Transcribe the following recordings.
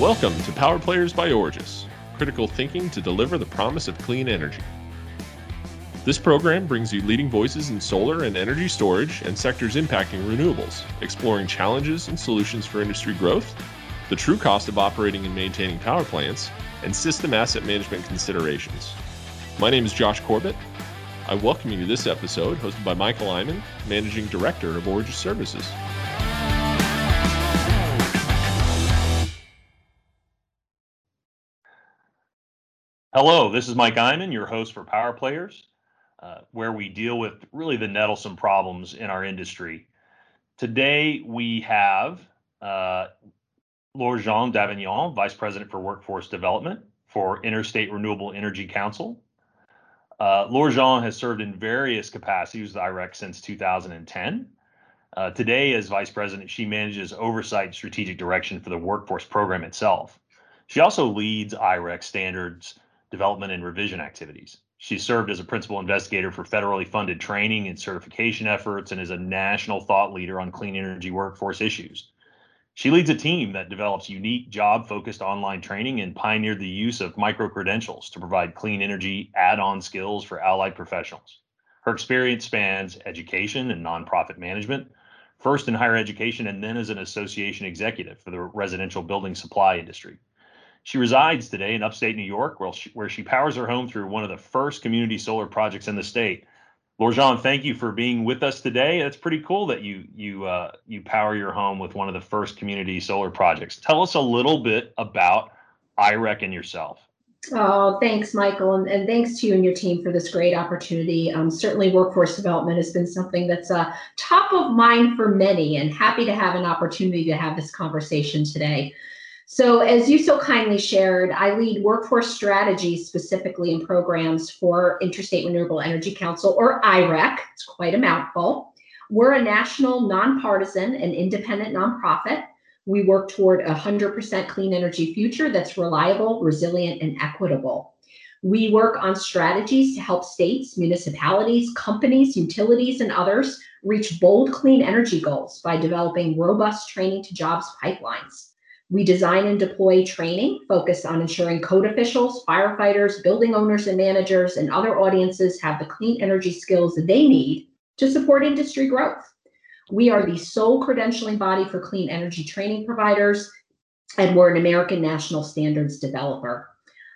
Welcome to Power Players by Origis, critical thinking to deliver the promise of clean energy. This program brings you leading voices in solar and energy storage and sectors impacting renewables, exploring challenges and solutions for industry growth, the true cost of operating and maintaining power plants, and system asset management considerations. My name is Josh Corbett. I welcome you to this episode hosted by Michael Iman, Managing Director of Origis Services. Hello, this is Mike Iman, your host for Power Players, uh, where we deal with really the nettlesome problems in our industry. Today we have uh, Laure Jean Davignon, Vice President for Workforce Development for Interstate Renewable Energy Council. Uh, Laure Jean has served in various capacities with IREC since 2010. Uh, today, as Vice President, she manages oversight and strategic direction for the workforce program itself. She also leads IREC standards development and revision activities. She served as a principal investigator for federally funded training and certification efforts and is a national thought leader on clean energy workforce issues. She leads a team that develops unique job focused online training and pioneered the use of micro credentials to provide clean energy add on skills for allied professionals. Her experience spans education and nonprofit management, first in higher education and then as an association executive for the residential building supply industry. She resides today in upstate New York, where she, where she powers her home through one of the first community solar projects in the state. Laure Jean, thank you for being with us today. It's pretty cool that you you uh, you power your home with one of the first community solar projects. Tell us a little bit about IREC and yourself. Oh, thanks, Michael, and, and, thanks to you and your team for this great opportunity. Um, certainly, workforce development has been something that's uh, top of mind for many, and happy to have an opportunity to have this conversation today. So, as you so kindly shared, I lead workforce strategies specifically in programs for Interstate Renewable Energy Council, or IREC. It's quite a mouthful. We're a national, nonpartisan, and independent nonprofit. We work toward a 100% clean energy future that's reliable, resilient, and equitable. We work on strategies to help states, municipalities, companies, utilities, and others reach bold clean energy goals by developing robust training to jobs pipelines. We design and deploy training focused on ensuring code officials, firefighters, building owners and managers, and other audiences have the clean energy skills they need to support industry growth. We are the sole credentialing body for clean energy training providers, and we're an American National Standards developer.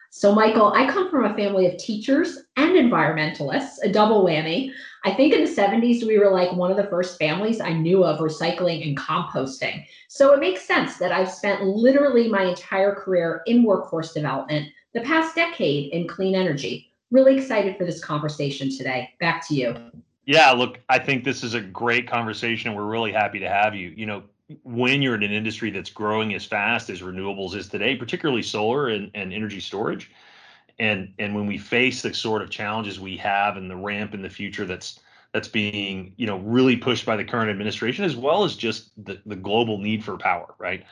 So, Michael, I come from a family of teachers and environmentalists, a double whammy. I think in the 70s, we were like one of the first families I knew of recycling and composting. So it makes sense that I've spent literally my entire career in workforce development, the past decade in clean energy. Really excited for this conversation today. Back to you. Yeah, look, I think this is a great conversation. We're really happy to have you. You know, when you're in an industry that's growing as fast as renewables is today, particularly solar and, and energy storage, and and when we face the sort of challenges we have and the ramp in the future that's that's being you know really pushed by the current administration as well as just the, the global need for power right?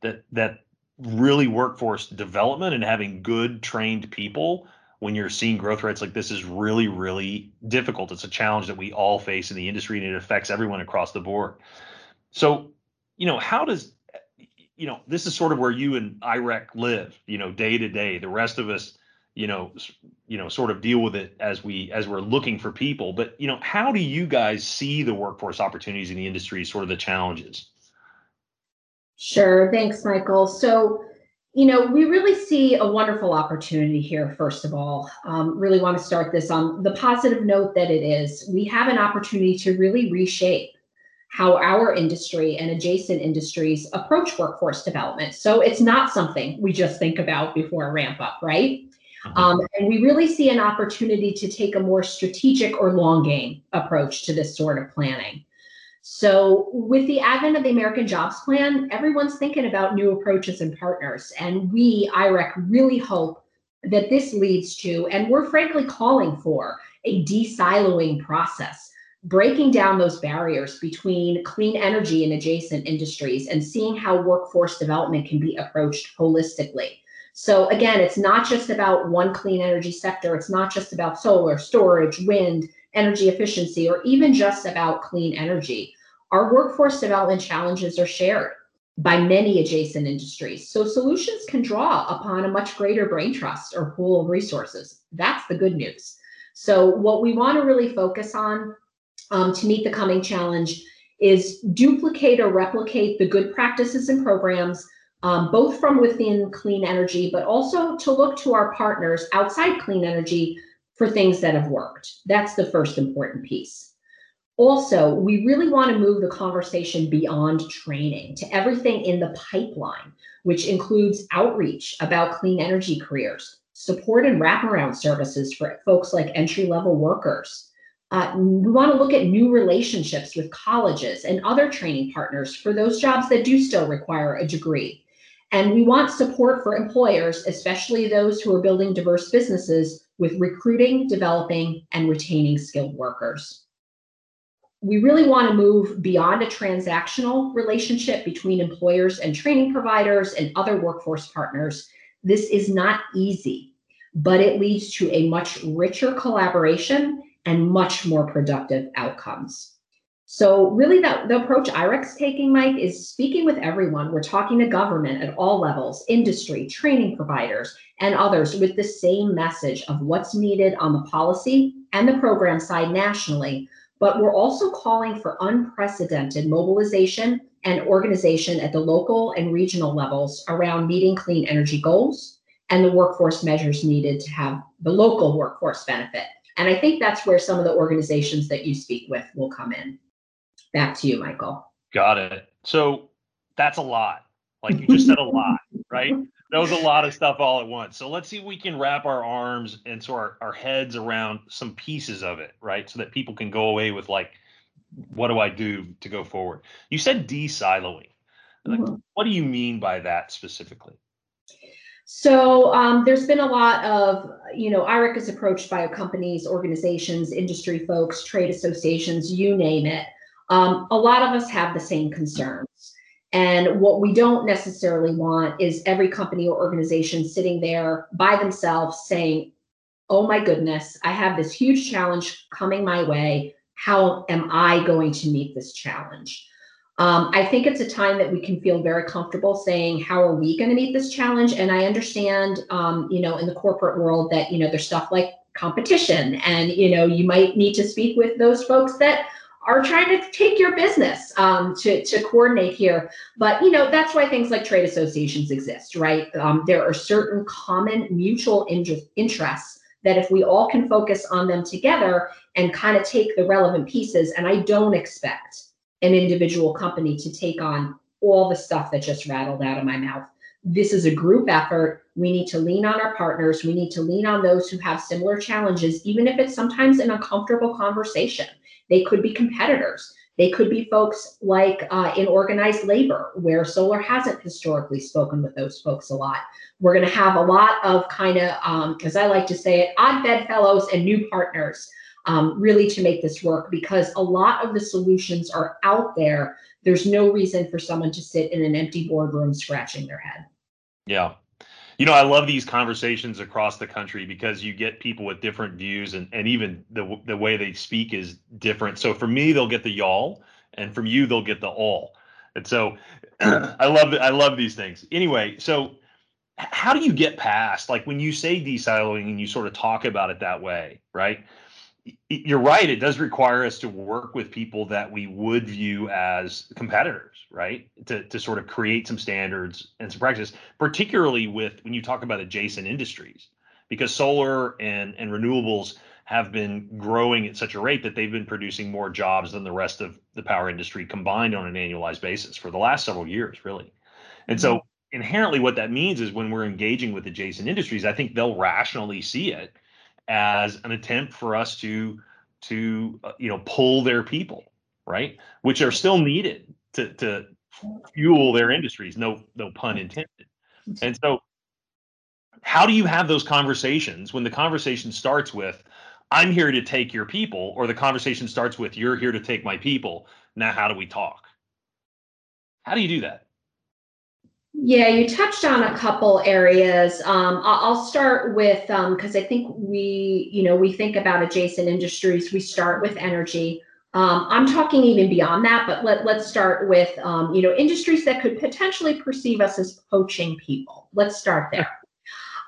That that really workforce development and having good trained people when you're seeing growth rates like this is really really difficult. It's a challenge that we all face in the industry and it affects everyone across the board. So you know how does you know this is sort of where you and IREC live you know day to day. The rest of us you know you know sort of deal with it as we as we're looking for people. But you know how do you guys see the workforce opportunities in the industry sort of the challenges? Sure. Thanks michael. So you know we really see a wonderful opportunity here first of all. Um, really want to start this on the positive note that it is. We have an opportunity to really reshape how our industry and adjacent industries approach workforce development. So it's not something we just think about before a ramp up right. Um, and we really see an opportunity to take a more strategic or long game approach to this sort of planning. So, with the advent of the American Jobs Plan, everyone's thinking about new approaches and partners. And we, IREC, really hope that this leads to, and we're frankly calling for, a de-siloing process, breaking down those barriers between clean energy and adjacent industries and seeing how workforce development can be approached holistically. So again, it's not just about one clean energy sector. It's not just about solar, storage, wind, energy efficiency, or even just about clean energy. Our workforce development challenges are shared. by many adjacent industries. So solutions can draw upon a much greater brain trust or pool of resources. That's the good news. So what we want to really focus on um, to meet the coming challenge is duplicate or replicate the good practices and programs, um, both from within clean energy, but also to look to our partners outside clean energy for things that have worked. That's the first important piece. Also, we really want to move the conversation beyond training to everything in the pipeline, which includes outreach about clean energy careers, support and wraparound services for folks like entry level workers. Uh, we want to look at new relationships with colleges and other training partners for those jobs that do still require a degree. And we want support for employers, especially those who are building diverse businesses, with recruiting, developing, and retaining skilled workers we really want to move beyond a transactional relationship between employers and training providers and other workforce partners. This is not easy, but it leads to a much richer collaboration and much more productive outcomes. So, really, the, the approach IREC's taking, Mike, is speaking with everyone. We're talking to government at all levels, industry, training providers, and others with the same message of what's needed on the policy and the program side nationally but we're also calling for unprecedented mobilization and organization at the local and regional levels around meeting clean energy goals and the workforce measures needed to have the local workforce benefit. And I think that's where some of the organizations that you speak with will come in. Back to you, Michael. Got it. So that's a lot. Like you just said a lot, right? that was a lot of stuff all at once. So let's see if we can wrap our arms and so our, our heads around some pieces of it, right? So that people can go away with like, what do I do to go forward? You said de-siloing. Like, mm-hmm. What do you mean by that specifically? So um, there's been a lot of, you know, IREC is approached by companies, organizations, industry folks, trade associations, you name it. Um, a lot of us have the same concerns. And what we don't necessarily want is every company or organization sitting there by themselves saying, Oh my goodness, I have this huge challenge coming my way. How am I going to meet this challenge? Um, I think it's a time that we can feel very comfortable saying, How are we going to meet this challenge? And I understand, um, you know, in the corporate world that, you know, there's stuff like competition and, you know, you might need to speak with those folks that are trying to take your business um, to, to coordinate here. But, you know, that's why things like trade associations exist, right? Um, there are certain common mutual interests that if we all can focus on them together and kind of take the relevant pieces, and I don't expect an individual company to take on all the stuff that just rattled out of my mouth. This is a group effort. We need to lean on our partners. We need to lean on those who have similar challenges, even if it's sometimes an uncomfortable conversation. They could be competitors. They could be folks like uh, in organized labor, where solar hasn't historically spoken with those folks a lot. We're going to have a lot of kind of, um, as I like to say it, odd bedfellows and new partners um, really to make this work because a lot of the solutions are out there. There's no reason for someone to sit in an empty boardroom scratching their head. Yeah you know, I love these conversations across the country because you get people with different views and, and even the the way they speak is different. So for me, they'll get the y'all, and from you, they'll get the all. And so I love I love these things. Anyway, so how do you get past like when you say de-siloing and you sort of talk about it that way, right? You're right. It does require us to work with people that we would view as competitors, right? To, to sort of create some standards and some practices, particularly with when you talk about adjacent industries, because solar and, and renewables have been growing at such a rate that they've been producing more jobs than the rest of the power industry combined on an annualized basis for the last several years, really. And so mm-hmm. inherently what that means is when we're engaging with adjacent industries, I think they'll rationally see it as an attempt for us to to uh, you know pull their people right? Which are still needed to to fuel their industries no no pun intended. And so how do you have those conversations when the conversation starts with i'm here to take your people or the conversation starts with you're here to take my people. Now how do we talk? How do you do that yeah, you touched on a couple areas. Um, I'll start with because um, I think we, you know, we think about adjacent industries. We start with energy. Um, I'm talking even beyond that, but let, let's start with, um, you know, industries that could potentially perceive us as poaching people. Let's start there.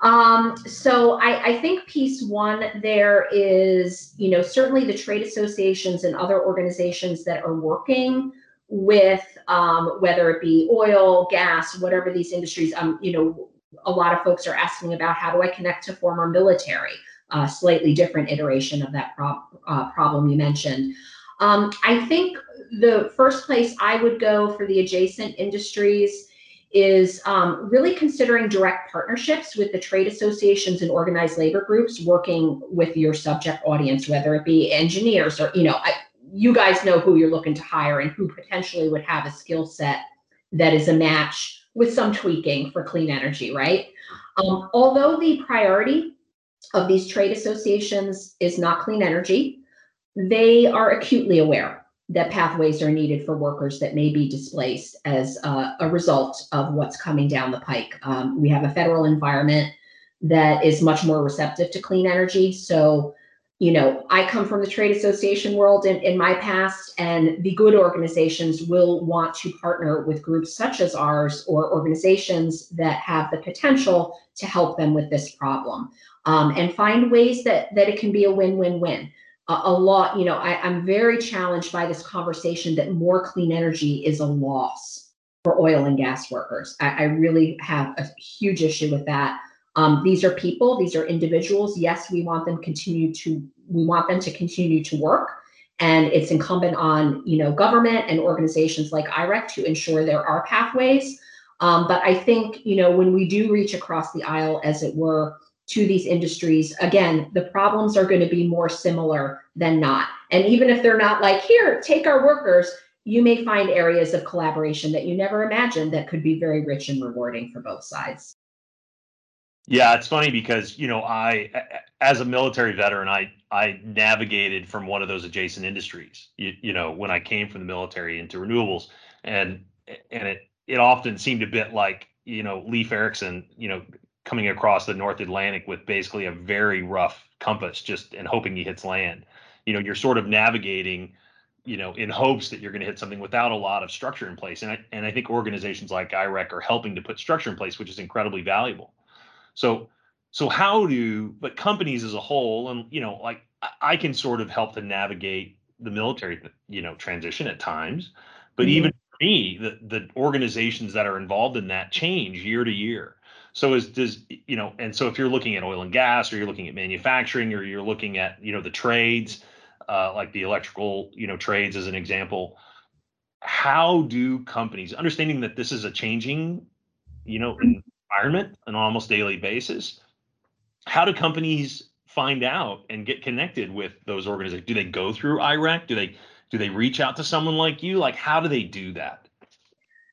Um, so I, I, think piece one there is, you know, certainly the trade associations and other organizations that are working with um, whether it be oil, gas, whatever these industries. Um, you know, a lot of folks are asking about how do I connect to former military, uh, slightly different iteration of that uh, problem you mentioned. Um, I think the first place I would go for the adjacent industries is um, really considering direct partnerships with the trade associations and organized labor groups working with your subject audience, whether it be engineers or, you know, I, you guys know who you're looking to hire and who potentially would have a skill set that is a match with some tweaking for clean energy, right? Um, although the priority of these trade associations is not clean energy, they are acutely aware that pathways are needed for workers that may be displaced as uh, a result of what's coming down the pike. Um, we have a federal environment that is much more receptive to clean energy. So, you know, I come from the trade association world in, in my past, and the good organizations will want to partner with groups such as ours or organizations that have the potential to help them with this problem um, and find ways that, that it can be a win win win a, lot, you know, I, I'm very challenged by this conversation that more clean energy is a loss for oil and gas workers. I, I really have a huge issue with that. Um, these are people, these are individuals. Yes, we want them continue to we want them to continue to work. And it's incumbent on you know government and organizations like IREC to ensure there are pathways. Um, but I think you know when we do reach across the aisle, as it were, to these industries, again, the problems are going to be more similar than not. And even if they're not like, here, take our workers, you may find areas of collaboration that you never imagined that could be very rich and rewarding for both sides. Yeah, it's funny because, you know, I as a military veteran, I I navigated from one of those adjacent industries. You, you know, when I came from the military into renewables and and it it often seemed a bit like, you know, Leif Erikson, you know, coming across the North Atlantic with basically a very rough compass, just and hoping he hits land. You know, you're sort of navigating, you know, in hopes that you're going to hit something without a lot of structure in place. And I and I think organizations like IREC are helping to put structure in place, which is incredibly valuable. So so how do but companies as a whole, and you know, like I can sort of help to navigate the military, you know, transition at times, but mm-hmm. even for me, the the organizations that are involved in that change year to year. So is does you know, and so if you're looking at oil and gas, or you're looking at manufacturing, or you're looking at you know the trades, uh, like the electrical you know trades as an example, how do companies understanding that this is a changing you know environment on an almost daily basis? How do companies find out and get connected with those organizations? Do they go through IREC? Do they do they reach out to someone like you? Like how do they do that?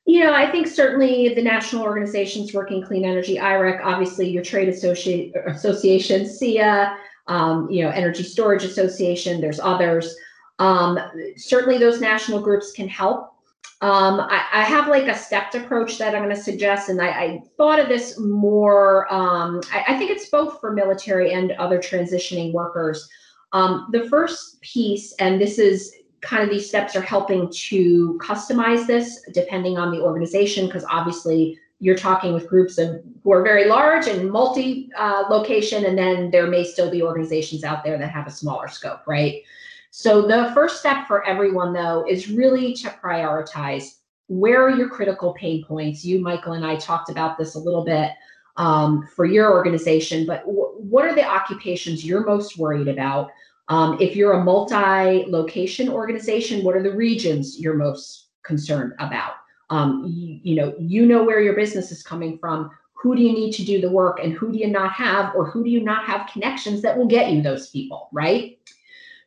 You know, I think certainly the national organizations working clean energy, IREC, obviously your trade associate, association, SEIA, um, you know, Energy Storage Association, there's others. Um, certainly those national groups can help. Um, I, I, have like a stepped approach that I'm going to suggest, and I, I, thought of this more. Um, I, I, think it's both for military and other transitioning workers. Um, the first piece, and this is kind of these steps are helping to customize this depending on the organization because obviously you're talking with groups of who are very large and multi uh, location and then there may still be organizations out there that have a smaller scope right so the first step for everyone though is really to prioritize where are your critical pain points you michael and i talked about this a little bit um, for your organization but w- what are the occupations you're most worried about um, if you're a multi-location organization, what are the regions you're most concerned about? Um, you, you know, you know where your business is coming from. Who do you need to do the work, and who do you not have, or who do you not have connections that will get you those people, right?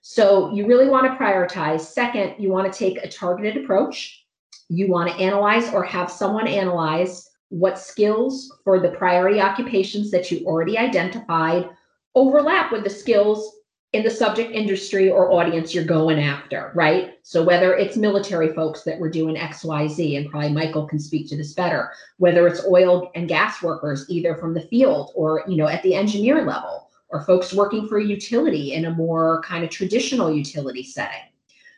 So you really want to prioritize. Second, you want to take a targeted approach. You want to analyze or have someone analyze what skills for the priority occupations that you already identified overlap with the skills in the subject industry or audience you're going after, right? So whether it's military folks that were doing XYZ, and probably Michael can speak to this better, whether it's oil and gas workers, either from the field or you know at the engineer level, or folks working for a utility in a more kind of traditional utility setting.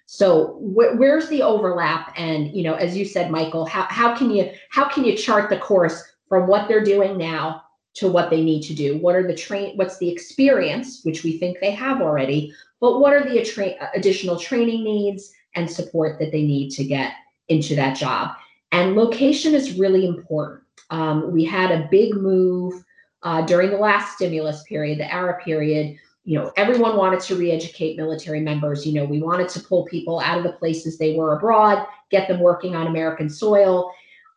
So wh- where's the overlap? And you know, as you said, Michael, how, how can you how can you chart the course from what they're doing now to what they need to do? What are the train? What's the experience, which we think they have already, but what are the attra- additional training needs and support that they need to get into that job? And location is really important. Um, we had a big move uh, during the last stimulus period, the ARRA period, you know, everyone wanted to re-educate military members. You know, we wanted to pull people out of the places they were abroad, get them working on American soil.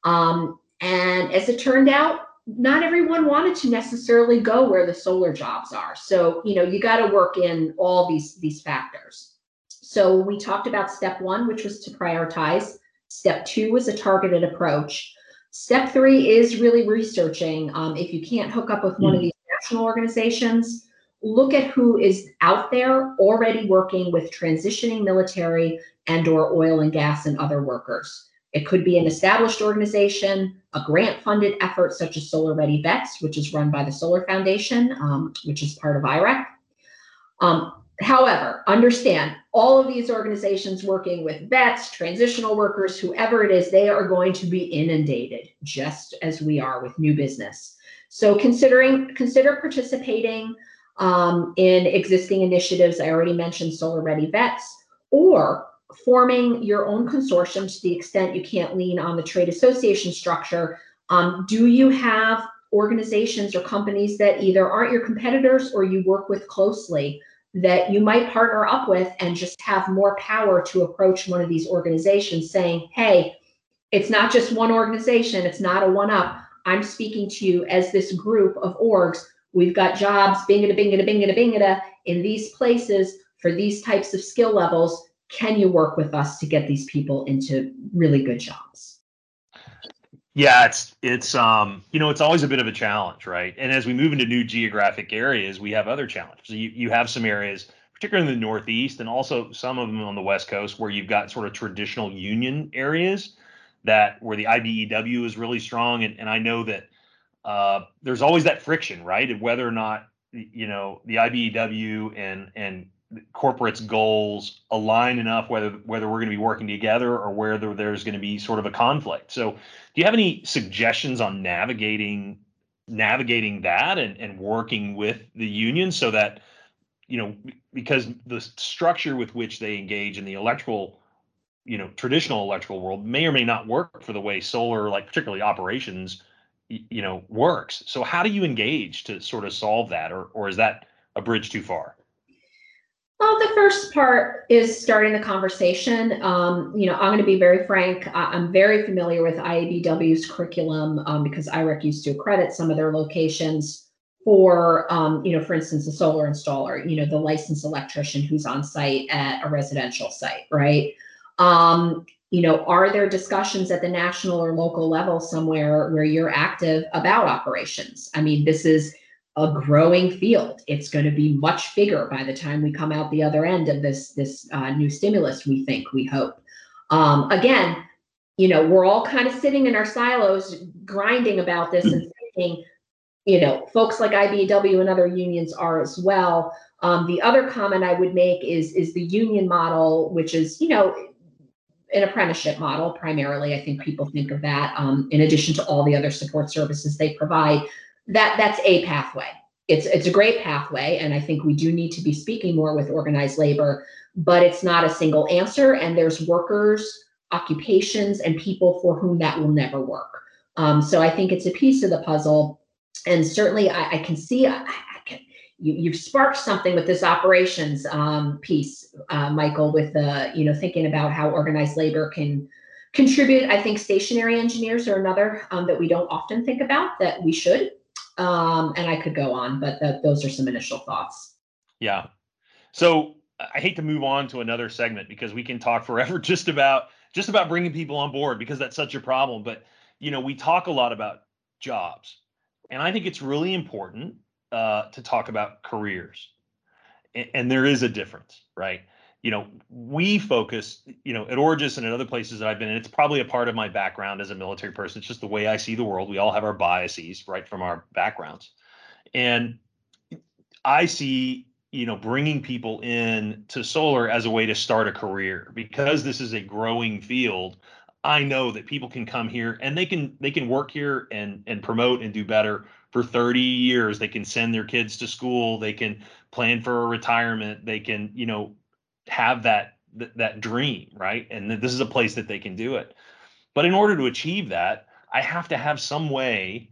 Um, and as it turned out, not everyone wanted to necessarily go where the solar jobs are. So, you know, you got to work in all these these factors. So we talked about step one, which was to prioritize. Step two was a targeted approach. Step three is really researching. Um, if you can't hook up with one of hmm. these national organizations, look at who is out there already working with transitioning military and or oil and gas and other workers. It could be an established organization, a grant funded effort such as Solar Ready Vets, which is run by the Solar Foundation, um, which is part of IREC. Um, however, understand all of these organizations working with vets, transitional workers, whoever it is, they are going to be inundated just as we are with new business. So considering consider participating um, in existing initiatives. I already mentioned Solar Ready Vets, or forming your own consortium to the extent you can't lean on the trade association structure. Um, do you have organizations or companies that either aren't your competitors or you work with closely that you might partner up with and just have more power to approach one of these organizations saying, hey, it's not just one organization, it's not a one up. I'm speaking to you as this group of orgs We've got jobs, bingada, bingada, bingada, bingada, in these places for these types of skill levels. Can you work with us to get these people into really good jobs? Yeah, it's it's um you know it's always a bit of a challenge, right? And as we move into new geographic areas, we have other challenges. You you have some areas, particularly in the Northeast, and also some of them on the West Coast, where you've got sort of traditional union areas that where the IBEW is really strong. And and I know that uh, there's always that friction, right? Whether or not you know the IBEW and and corporate's goals align enough, whether whether we're going to be working together or whether there's going to be sort of a conflict. So, do you have any suggestions on navigating navigating that and and working with the union so that you know because the structure with which they engage in the electrical you know traditional electrical world may or may not work for the way solar like particularly operations you know works so how do you engage to sort of solve that or or is that a bridge too far well the first part is starting the conversation. Um, you know i'm going to be very frank. I'm very familiar with IBEW's curriculum um, because irec used to accredit some of their locations for um, you know for instance a solar installer you know the licensed electrician who's on site at a residential site right? Um, you know, are there discussions at the national or local level somewhere where you're active about operations? I mean, this is a growing field. It's going to be much bigger by the time we come out the other end of this this uh, new stimulus. We think, we hope. Um, again, you know, we're all kind of sitting in our silos, grinding about this and thinking, you know, folks like IBEW and other unions are as well. Um, the other comment I would make is is the union model, which is, you know, an apprenticeship model primarily. I think people think of that um, in addition to all the other support services they provide. That that's a pathway. It's it's a great pathway, and I think we do need to be speaking more with organized labor. But it's not a single answer, and there's workers, occupations, and people for whom that will never work. Um, so I think it's a piece of the puzzle, and certainly I, I can see. I, you, have sparked something with this operations um, piece, uh, Michael, with the you know thinking about how organized labor can contribute. I think stationary engineers are another um, that we don't often think about that we should. Um, and I could go on, but those are some initial thoughts. Yeah. So I hate to move on to another segment because we can talk forever just about just about bringing people on board because that's such a problem. But you know, we talk a lot about jobs, and I think it's really important uh, to talk about careers, and, and there is a difference, right? You know, we focus, you know, at Origis and at other places that I've been, and it's probably a part of my background as a military person. It's just the way I see the world. We all have our biases, right, from our backgrounds, and I see you know bringing people in to solar as a way to start a career. Because this is a growing field i know that people can come here and they can they can work here and and promote and do better for 30 years. They can send their kids to school. They can plan for a retirement. They can you know have that that, dream right and this is a place that they can do it but in order to achieve that i have to have some way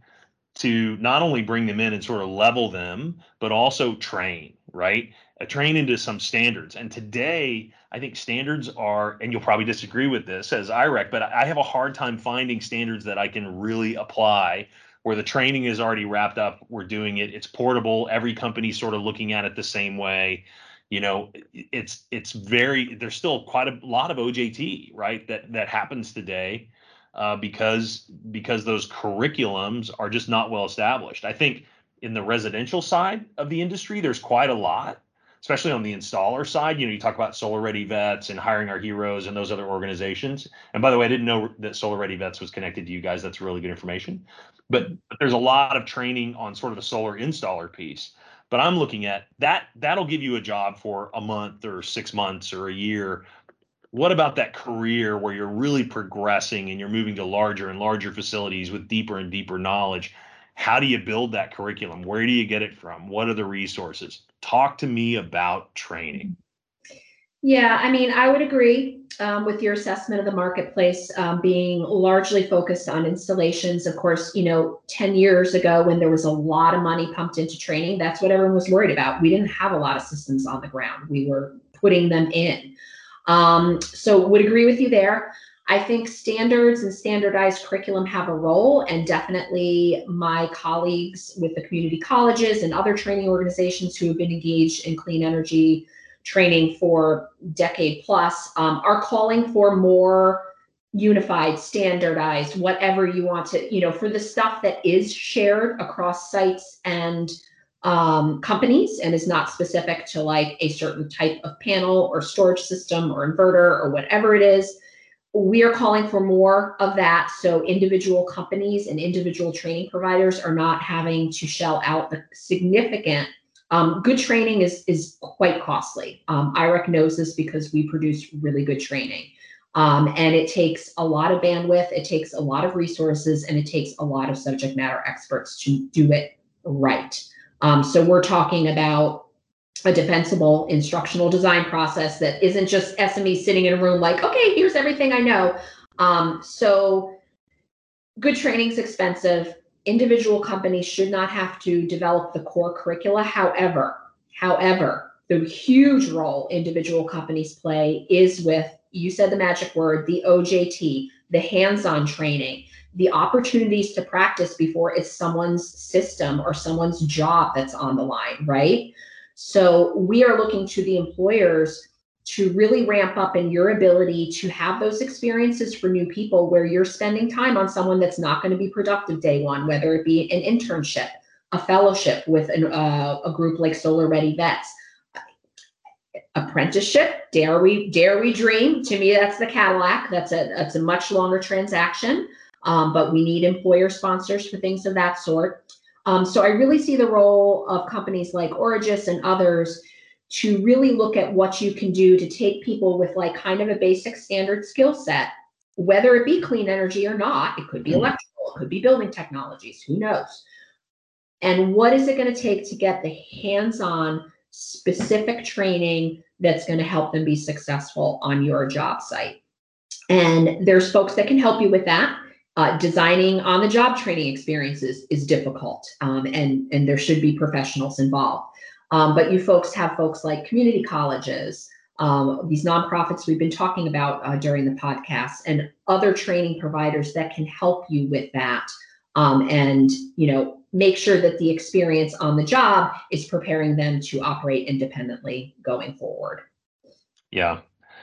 to not only bring them in and sort of level them, but also train, right? Uh, train into some standards. And today, I think standards are, and you'll probably disagree with this as IREC, but I have a hard time finding standards that I can really apply where the training is already wrapped up. We're doing it. It's portable. Every company's sort of looking at it the same way. You know, it's it's very. There's still quite a lot of OJT, right? That that happens today uh, because because those curriculums are just not well established. I think in the residential side of the industry, there's quite a lot, especially on the installer side. You know, you talk about Solar Ready Vets and hiring our heroes and those other organizations. And by the way, I didn't know that Solar Ready Vets was connected to you guys. That's really good information. But, but there's a lot of training on sort of the solar installer piece. But I'm looking at that. That'll give you a job for a month or six months or a year. What about that career where you're really progressing and you're moving to larger and larger facilities with deeper and deeper knowledge? How do you build that curriculum? Where do you get it from? What are the resources? Talk to me about training. Yeah i mean i would agree um, with your assessment of the marketplace um, being largely focused on installations. Of course you know 10 years ago when there was a lot of money pumped into training that's what everyone was worried about. We didn't have a lot of systems on the ground. We were putting them in. Um, so would agree with you there. I think standards and standardized curriculum have a role, and definitely my colleagues with the community colleges and other training organizations who have been engaged in clean energy training for decade plus um, are calling for more unified, standardized, whatever you want to, you know, for the stuff that is shared across sites and um, companies and is not specific to like a certain type of panel or storage system or inverter or whatever it is. We are calling for more of that so individual companies and individual training providers are not having to shell out the significant. Um, good training is is quite costly. Um, IREC knows this because we produce really good training. Um, and it takes a lot of bandwidth, it takes a lot of resources, and it takes a lot of subject matter experts to do it right. Um, so we're talking about a defensible instructional design process that isn't just SME sitting in a room like, okay, here's everything I know. Um, so good training is expensive. Individual companies should not have to develop the core curricula. However, however, the huge role individual companies play is with, you said the magic word, the OJT, the hands-on training the opportunities to practice before it's someone's system or someone's job that's on the line, right? So we are looking to the employers to really ramp up in your ability to have those experiences for new people where you're spending time on someone that's not going to be productive day one, whether it be an internship, a fellowship with an, uh, a group like Solar Ready Vets, apprenticeship. Dare we dare we dream? To me, that's the Cadillac. That's a that's a much longer transaction um, but we need employer sponsors for things of that sort. Um, so I really see the role of companies like Origis and others to really look at what you can do to take people with like kind of a basic standard skill set, whether it be clean energy or not. It could be mm-hmm. electrical, it could be building technologies, who knows? And what is it going to take to get the hands on specific training that's going to help them be successful on your job site? And there's folks that can help you with that. Uh, designing on the job training experiences is difficult, um, and and there should be professionals involved. Um, but you folks have folks like community colleges, um, these nonprofits we've been talking about uh, during the podcast, and other training providers that can help you with that, um, and you know make sure that the experience on the job is preparing them to operate independently going forward. Yeah,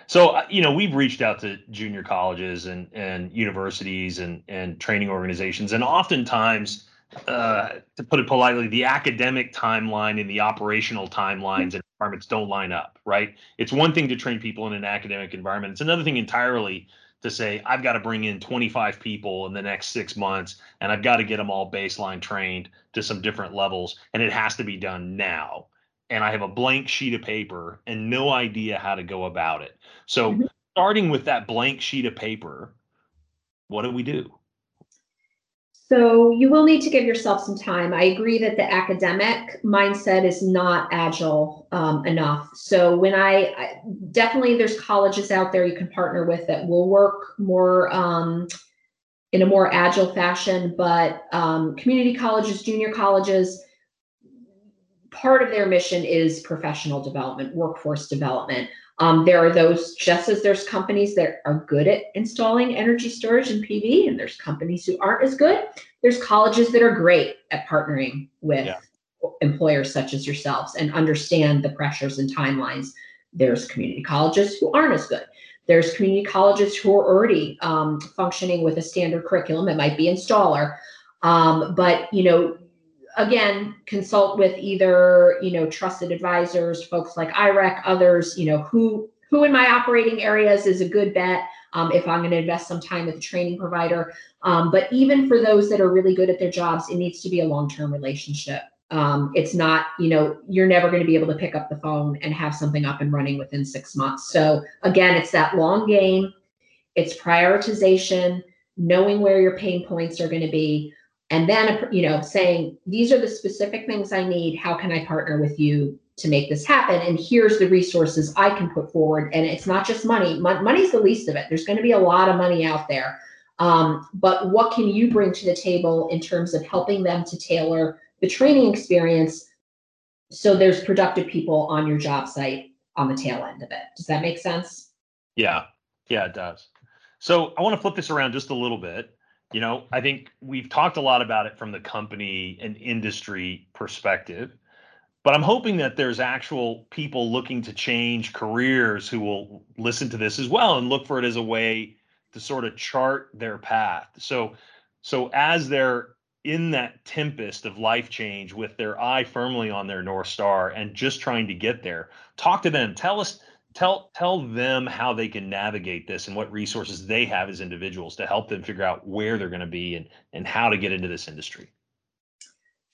so uh, you know, we've reached out to junior colleges and and universities and and training organizations, and oftentimes, uh, to put it politely, the academic timeline and the operational timelines and requirements don't line up. Right? It's one thing to train people in an academic environment. It's another thing entirely to say I've got to bring in 25 people in the next six months, and I've got to get them all baseline trained to some different levels, and it has to be done now and I have a blank sheet of paper and no idea how to go about it. So, Mhm. starting with that blank sheet of paper, what do we do? So you will need to give yourself some time. I agree that the academic mindset is not agile um, enough. So when I, I definitely there's colleges out there you can partner with that will work more um, in a more agile fashion, but um, community colleges, junior colleges, part of their mission is professional development, workforce development. Um, there are those, just as there's companies that are good at installing energy storage and PV, and there's companies who aren't as good. There's colleges that are great at partnering with Yeah. employers such as yourselves and understand the pressures and timelines. There's community colleges who aren't as good. There's community colleges who are already um, functioning with a standard curriculum. It might be installer, um, but you know, again, consult with either you know trusted advisors, folks like IREC, others. You know who who in my operating areas is a good bet um, if I'm going to invest some time with a training provider. Um, but even for those that are really good at their jobs, it needs to be a long term relationship. Um, it's not, you know, you're never going to be able to pick up the phone and have something up and running within six months. So again, it's that long game. It's prioritization, knowing where your pain points are going to be, and then you know saying these are the specific things i need. How can i partner with you to make this happen? And here's the resources i can put forward. And it's not just money. Mon- money's the least of it. There's going to be a lot of money out there. Um, but what can you bring to the table in terms of helping them to tailor the training experience so there's productive people on your job site on the tail end of it? Does that make sense? Yeah, yeah, it does. So I want to flip this around just a little bit. You know, I think we've talked a lot about it from the company and industry perspective, but I'm hoping that there's actual people looking to change careers who will listen to this as well and look for it as a way to sort of chart their path. So, so as they're in that tempest of life change with their eye firmly on their north star and just trying to get there, talk to them. Tell us tell tell them how they can navigate this and what resources they have as individuals to help them figure out where they're going to be and and how to get into this industry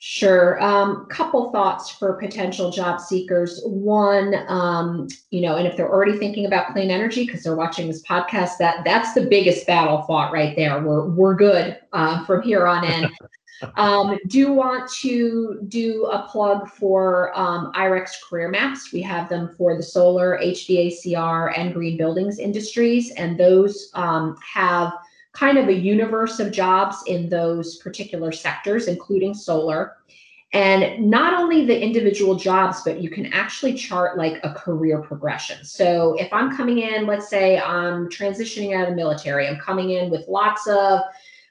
Sure. Um, couple thoughts for potential job seekers. One, um, you know, and if they're already thinking about clean energy because they're watching this podcast, that that's the biggest battle fought right there. We're we're good uh, from here on in. Um, do want to do a plug for um, IREC's career maps. We have them for the solar, HVACR, and green buildings industries, and those um, have kind of a universe of jobs in those particular sectors, including solar. And not only the individual jobs, but you can actually chart like a career progression. So if I'm coming in, let's say I'm transitioning out of the military, I'm coming in with lots of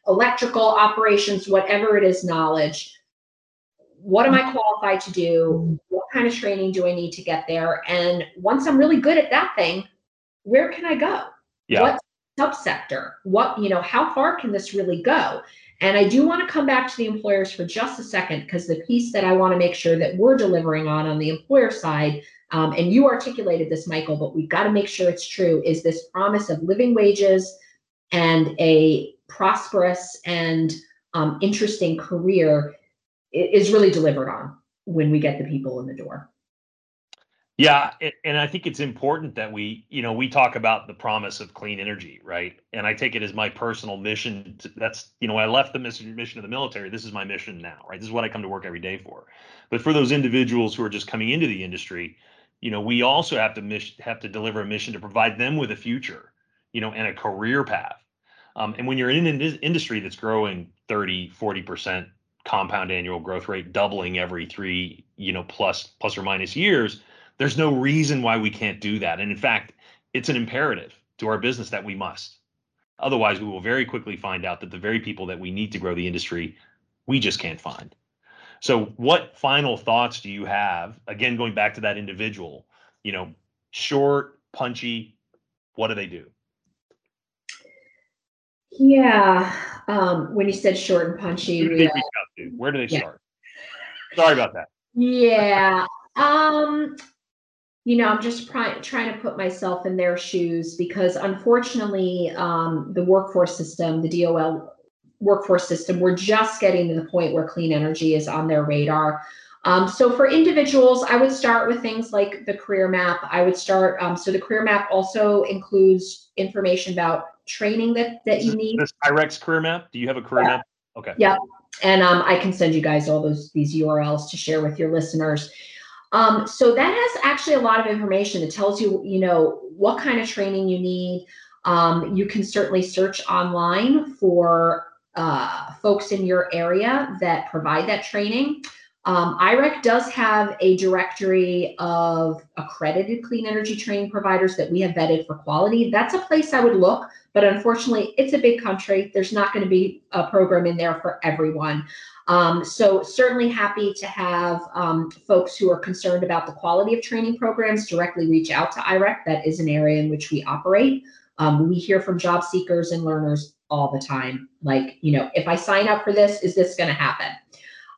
electrical operations, whatever it is, knowledge. What am I qualified to do? What kind of training do I need to get there? And once I'm really good at that thing, where can I go? yeah What subsector? What, you know, how far can this really go? And I do want to come back to the employers for just a second because the piece that I want to make sure that we're delivering on on the employer side, um, and you articulated this, Michael, but we've got to make sure it's true, is this promise of living wages and a prosperous and um, interesting career is really delivered on when we get the people in the door. yeah and i think it's important that we you know we talk about the promise of clean energy right? And i take it as my personal mission to, that's you know i left the mission, mission of the military this is my mission now right? This is what i come to work every day for. But for those individuals who are just coming into the industry you know we also have to mission, have to deliver a mission to provide them with a future you know and a career path um, and when you're in an indus- industry that's growing 30 40% compound annual growth rate doubling every three you know plus plus or minus years there's no reason why we can't do that. And in fact it's an imperative to our business that we must. Otherwise we will very quickly find out that the very people that we need to grow the industry we just can't find. So what final thoughts do you have? Again going back to that individual you know short punchy what do they do Yeah. Um, when you said short and punchy, Who do we, uh, reach out to? where do they Yeah. start sorry about that Yeah. Um, you know, I'm just trying trying to put myself in their shoes because unfortunately, um, the workforce system, the DOL workforce system, we're just getting to the point where clean energy is on their radar. Um, so for individuals, I would start with things like the career map. I would start, um, so the career map also includes information about training that, that you need. This IREC's career map, do you have a career Yeah. map? Okay. Yeah. And um, I can send you guys all those these URLs to share with your listeners. Um, so that has actually a lot of information. It tells you, you know, what kind of training you need. Um, you can certainly search online for uh, folks in your area that provide that training. Um, IREC does have a directory of accredited clean energy training providers that we have vetted for quality. That's a place I would look, but unfortunately, it's a big country. There's not going to be a program in there for everyone. Um, so certainly happy to have um, folks who are concerned about the quality of training programs directly reach out to IREC. That is an area in which we operate. Um, we hear from job seekers and learners all the time. Like, you know, if I sign up for this, is this going to happen?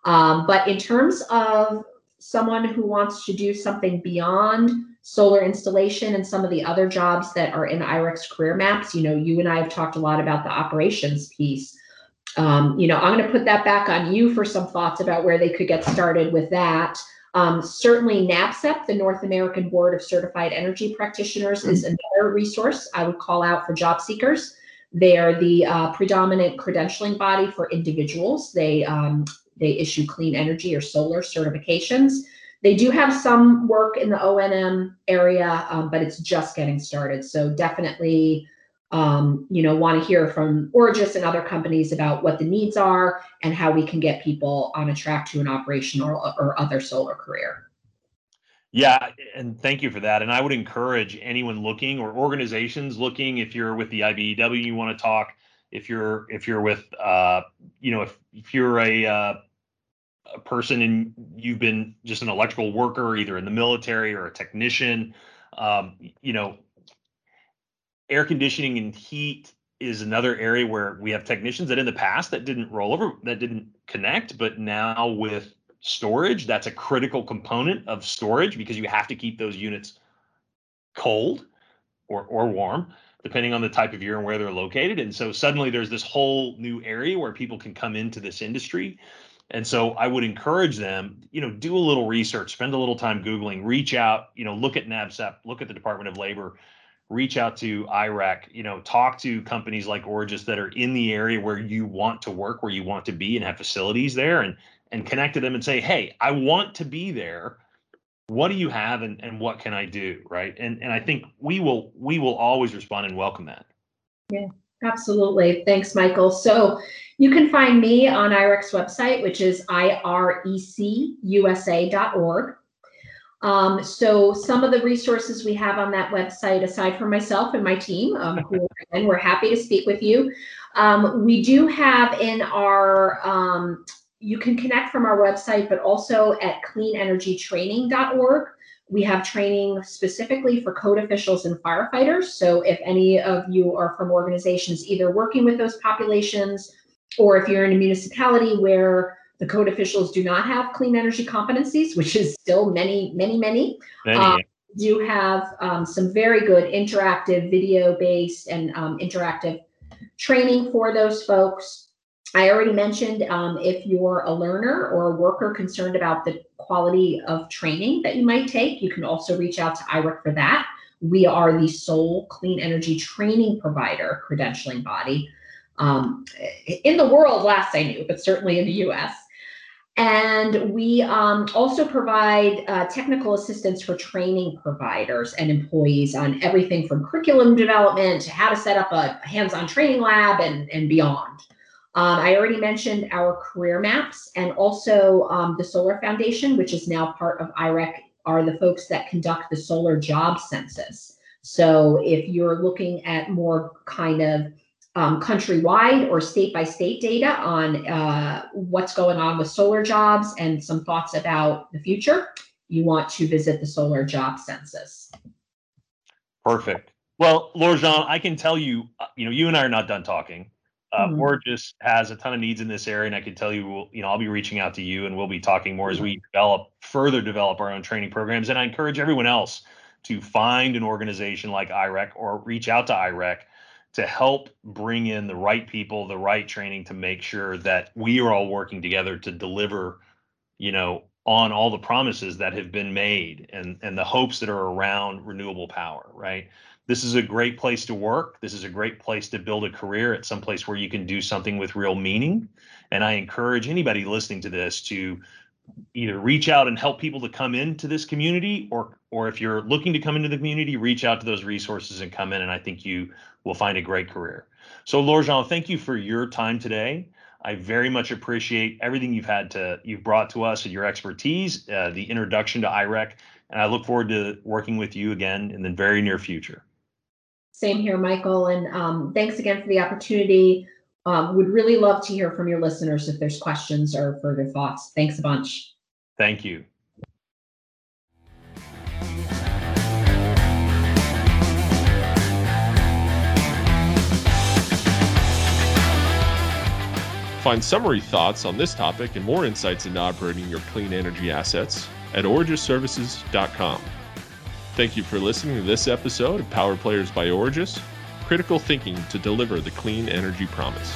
Um, but in terms of someone who wants to do something beyond solar installation and some of the other jobs that are in IREC's career maps, you know, you and I have talked a lot about the operations piece. Um, you know, I'm going to put that back on you for some thoughts about where they could get started with that. Um, certainly, NABCEP, the North American Board of Certified Energy Practitioners, is another resource I would call out for job seekers. They are the uh, predominant credentialing body for individuals. They um, they issue clean energy or solar certifications. They do have some work in the O&M area, um, but it's just getting started. So definitely, um, you know, want to hear from Origis and other companies about what the needs are and how we can get people on a track to an operational or, or other solar career. Yeah, and thank you for that. And I would encourage anyone looking or organizations looking, if you're with the IBEW, you want to talk, if you're if you're with uh, you know, if if you're a uh, a person and you've been just an electrical worker, either in the military or a technician, um, you know, air conditioning and heat is another area where we have technicians that in the past that didn't roll over, that didn't connect, but now with storage, that's a critical component of storage because you have to keep those units cold or or warm depending on the type of year and where they're located. And so suddenly there's this whole new area where people can come into this industry. And so I would encourage them, you know, do a little research, spend a little time Googling, reach out, you know, look at NABCEP, look at the Department of Labor, reach out to IREC, you know, talk to companies like Origis that are in the area where you want to work, where you want to be and have facilities there and and connect to them and say, hey, I want to be there what do you have and, and what can I do? Right. And and I think we will we will always respond and welcome that. Yeah, absolutely. Thanks, Michael. So you can find me on IREC's website, which is irecusa.org. Um, so some of the resources we have on that website, aside from myself and my team, um, who and we're happy to speak with you. Um, we do have in our um, you can connect from our website, but also at cleanenergytraining.org. We have training specifically for code officials and firefighters. So if any of you are from organizations either working with those populations, or if you're in a municipality where the code officials do not have clean energy competencies, which is still many, many, many, Many, um, do have um, some very good interactive video based and um, interactive training for those folks. I already mentioned um, if you're a learner or a worker concerned about the quality of training that you might take, you can also reach out to IREC for that. We are the sole clean energy training provider credentialing body um, in the world, last I knew, but certainly in the US. And we um, also provide uh, technical assistance for training providers and employees on everything from curriculum development to how to set up a hands on training lab and, and beyond. Um, I already mentioned our career maps and also um, the Solar Foundation, which is now part of IREC, are the folks that conduct the solar job census. So if you're looking at more kind of um, countrywide or state by state data on uh, what's going on with solar jobs and some thoughts about the future, you want to visit the solar job census. Perfect. Well, Laura Jean, I can tell you, uh, you know, you and I are not done talking. Uh, Mhm. Origis has a ton of needs in this area, and I can tell you, we'll, you know, I'll be reaching out to you, and we'll be talking more as we develop, further develop our own training programs. And I encourage everyone else to find an organization like IREC or reach out to IREC to help bring in the right people, the right training to make sure that we are all working together to deliver, you know, on all the promises that have been made and, and the hopes that are around renewable power, right? This is a great place to work. This is a great place to build a career at some place where you can do something with real meaning. And I encourage anybody listening to this to either reach out and help people to come into this community or or if you're looking to come into the community reach out to those resources and come in and i think you will find a great career so Laura Jean, thank you for your time today I very much appreciate everything you've had to you've brought to us and your expertise, uh, the introduction to IREC, and I look forward to working with you again in the very near future. Same here, Michael, and um, thanks again for the opportunity. Um, would really love to hear from your listeners if there's questions or further thoughts. Thanks a bunch. Thank you. Find summary thoughts on this topic and more insights into operating your clean energy assets at origisservices.com. Thank you for listening to this episode of Power Players by Origis, critical thinking to deliver the clean energy promise.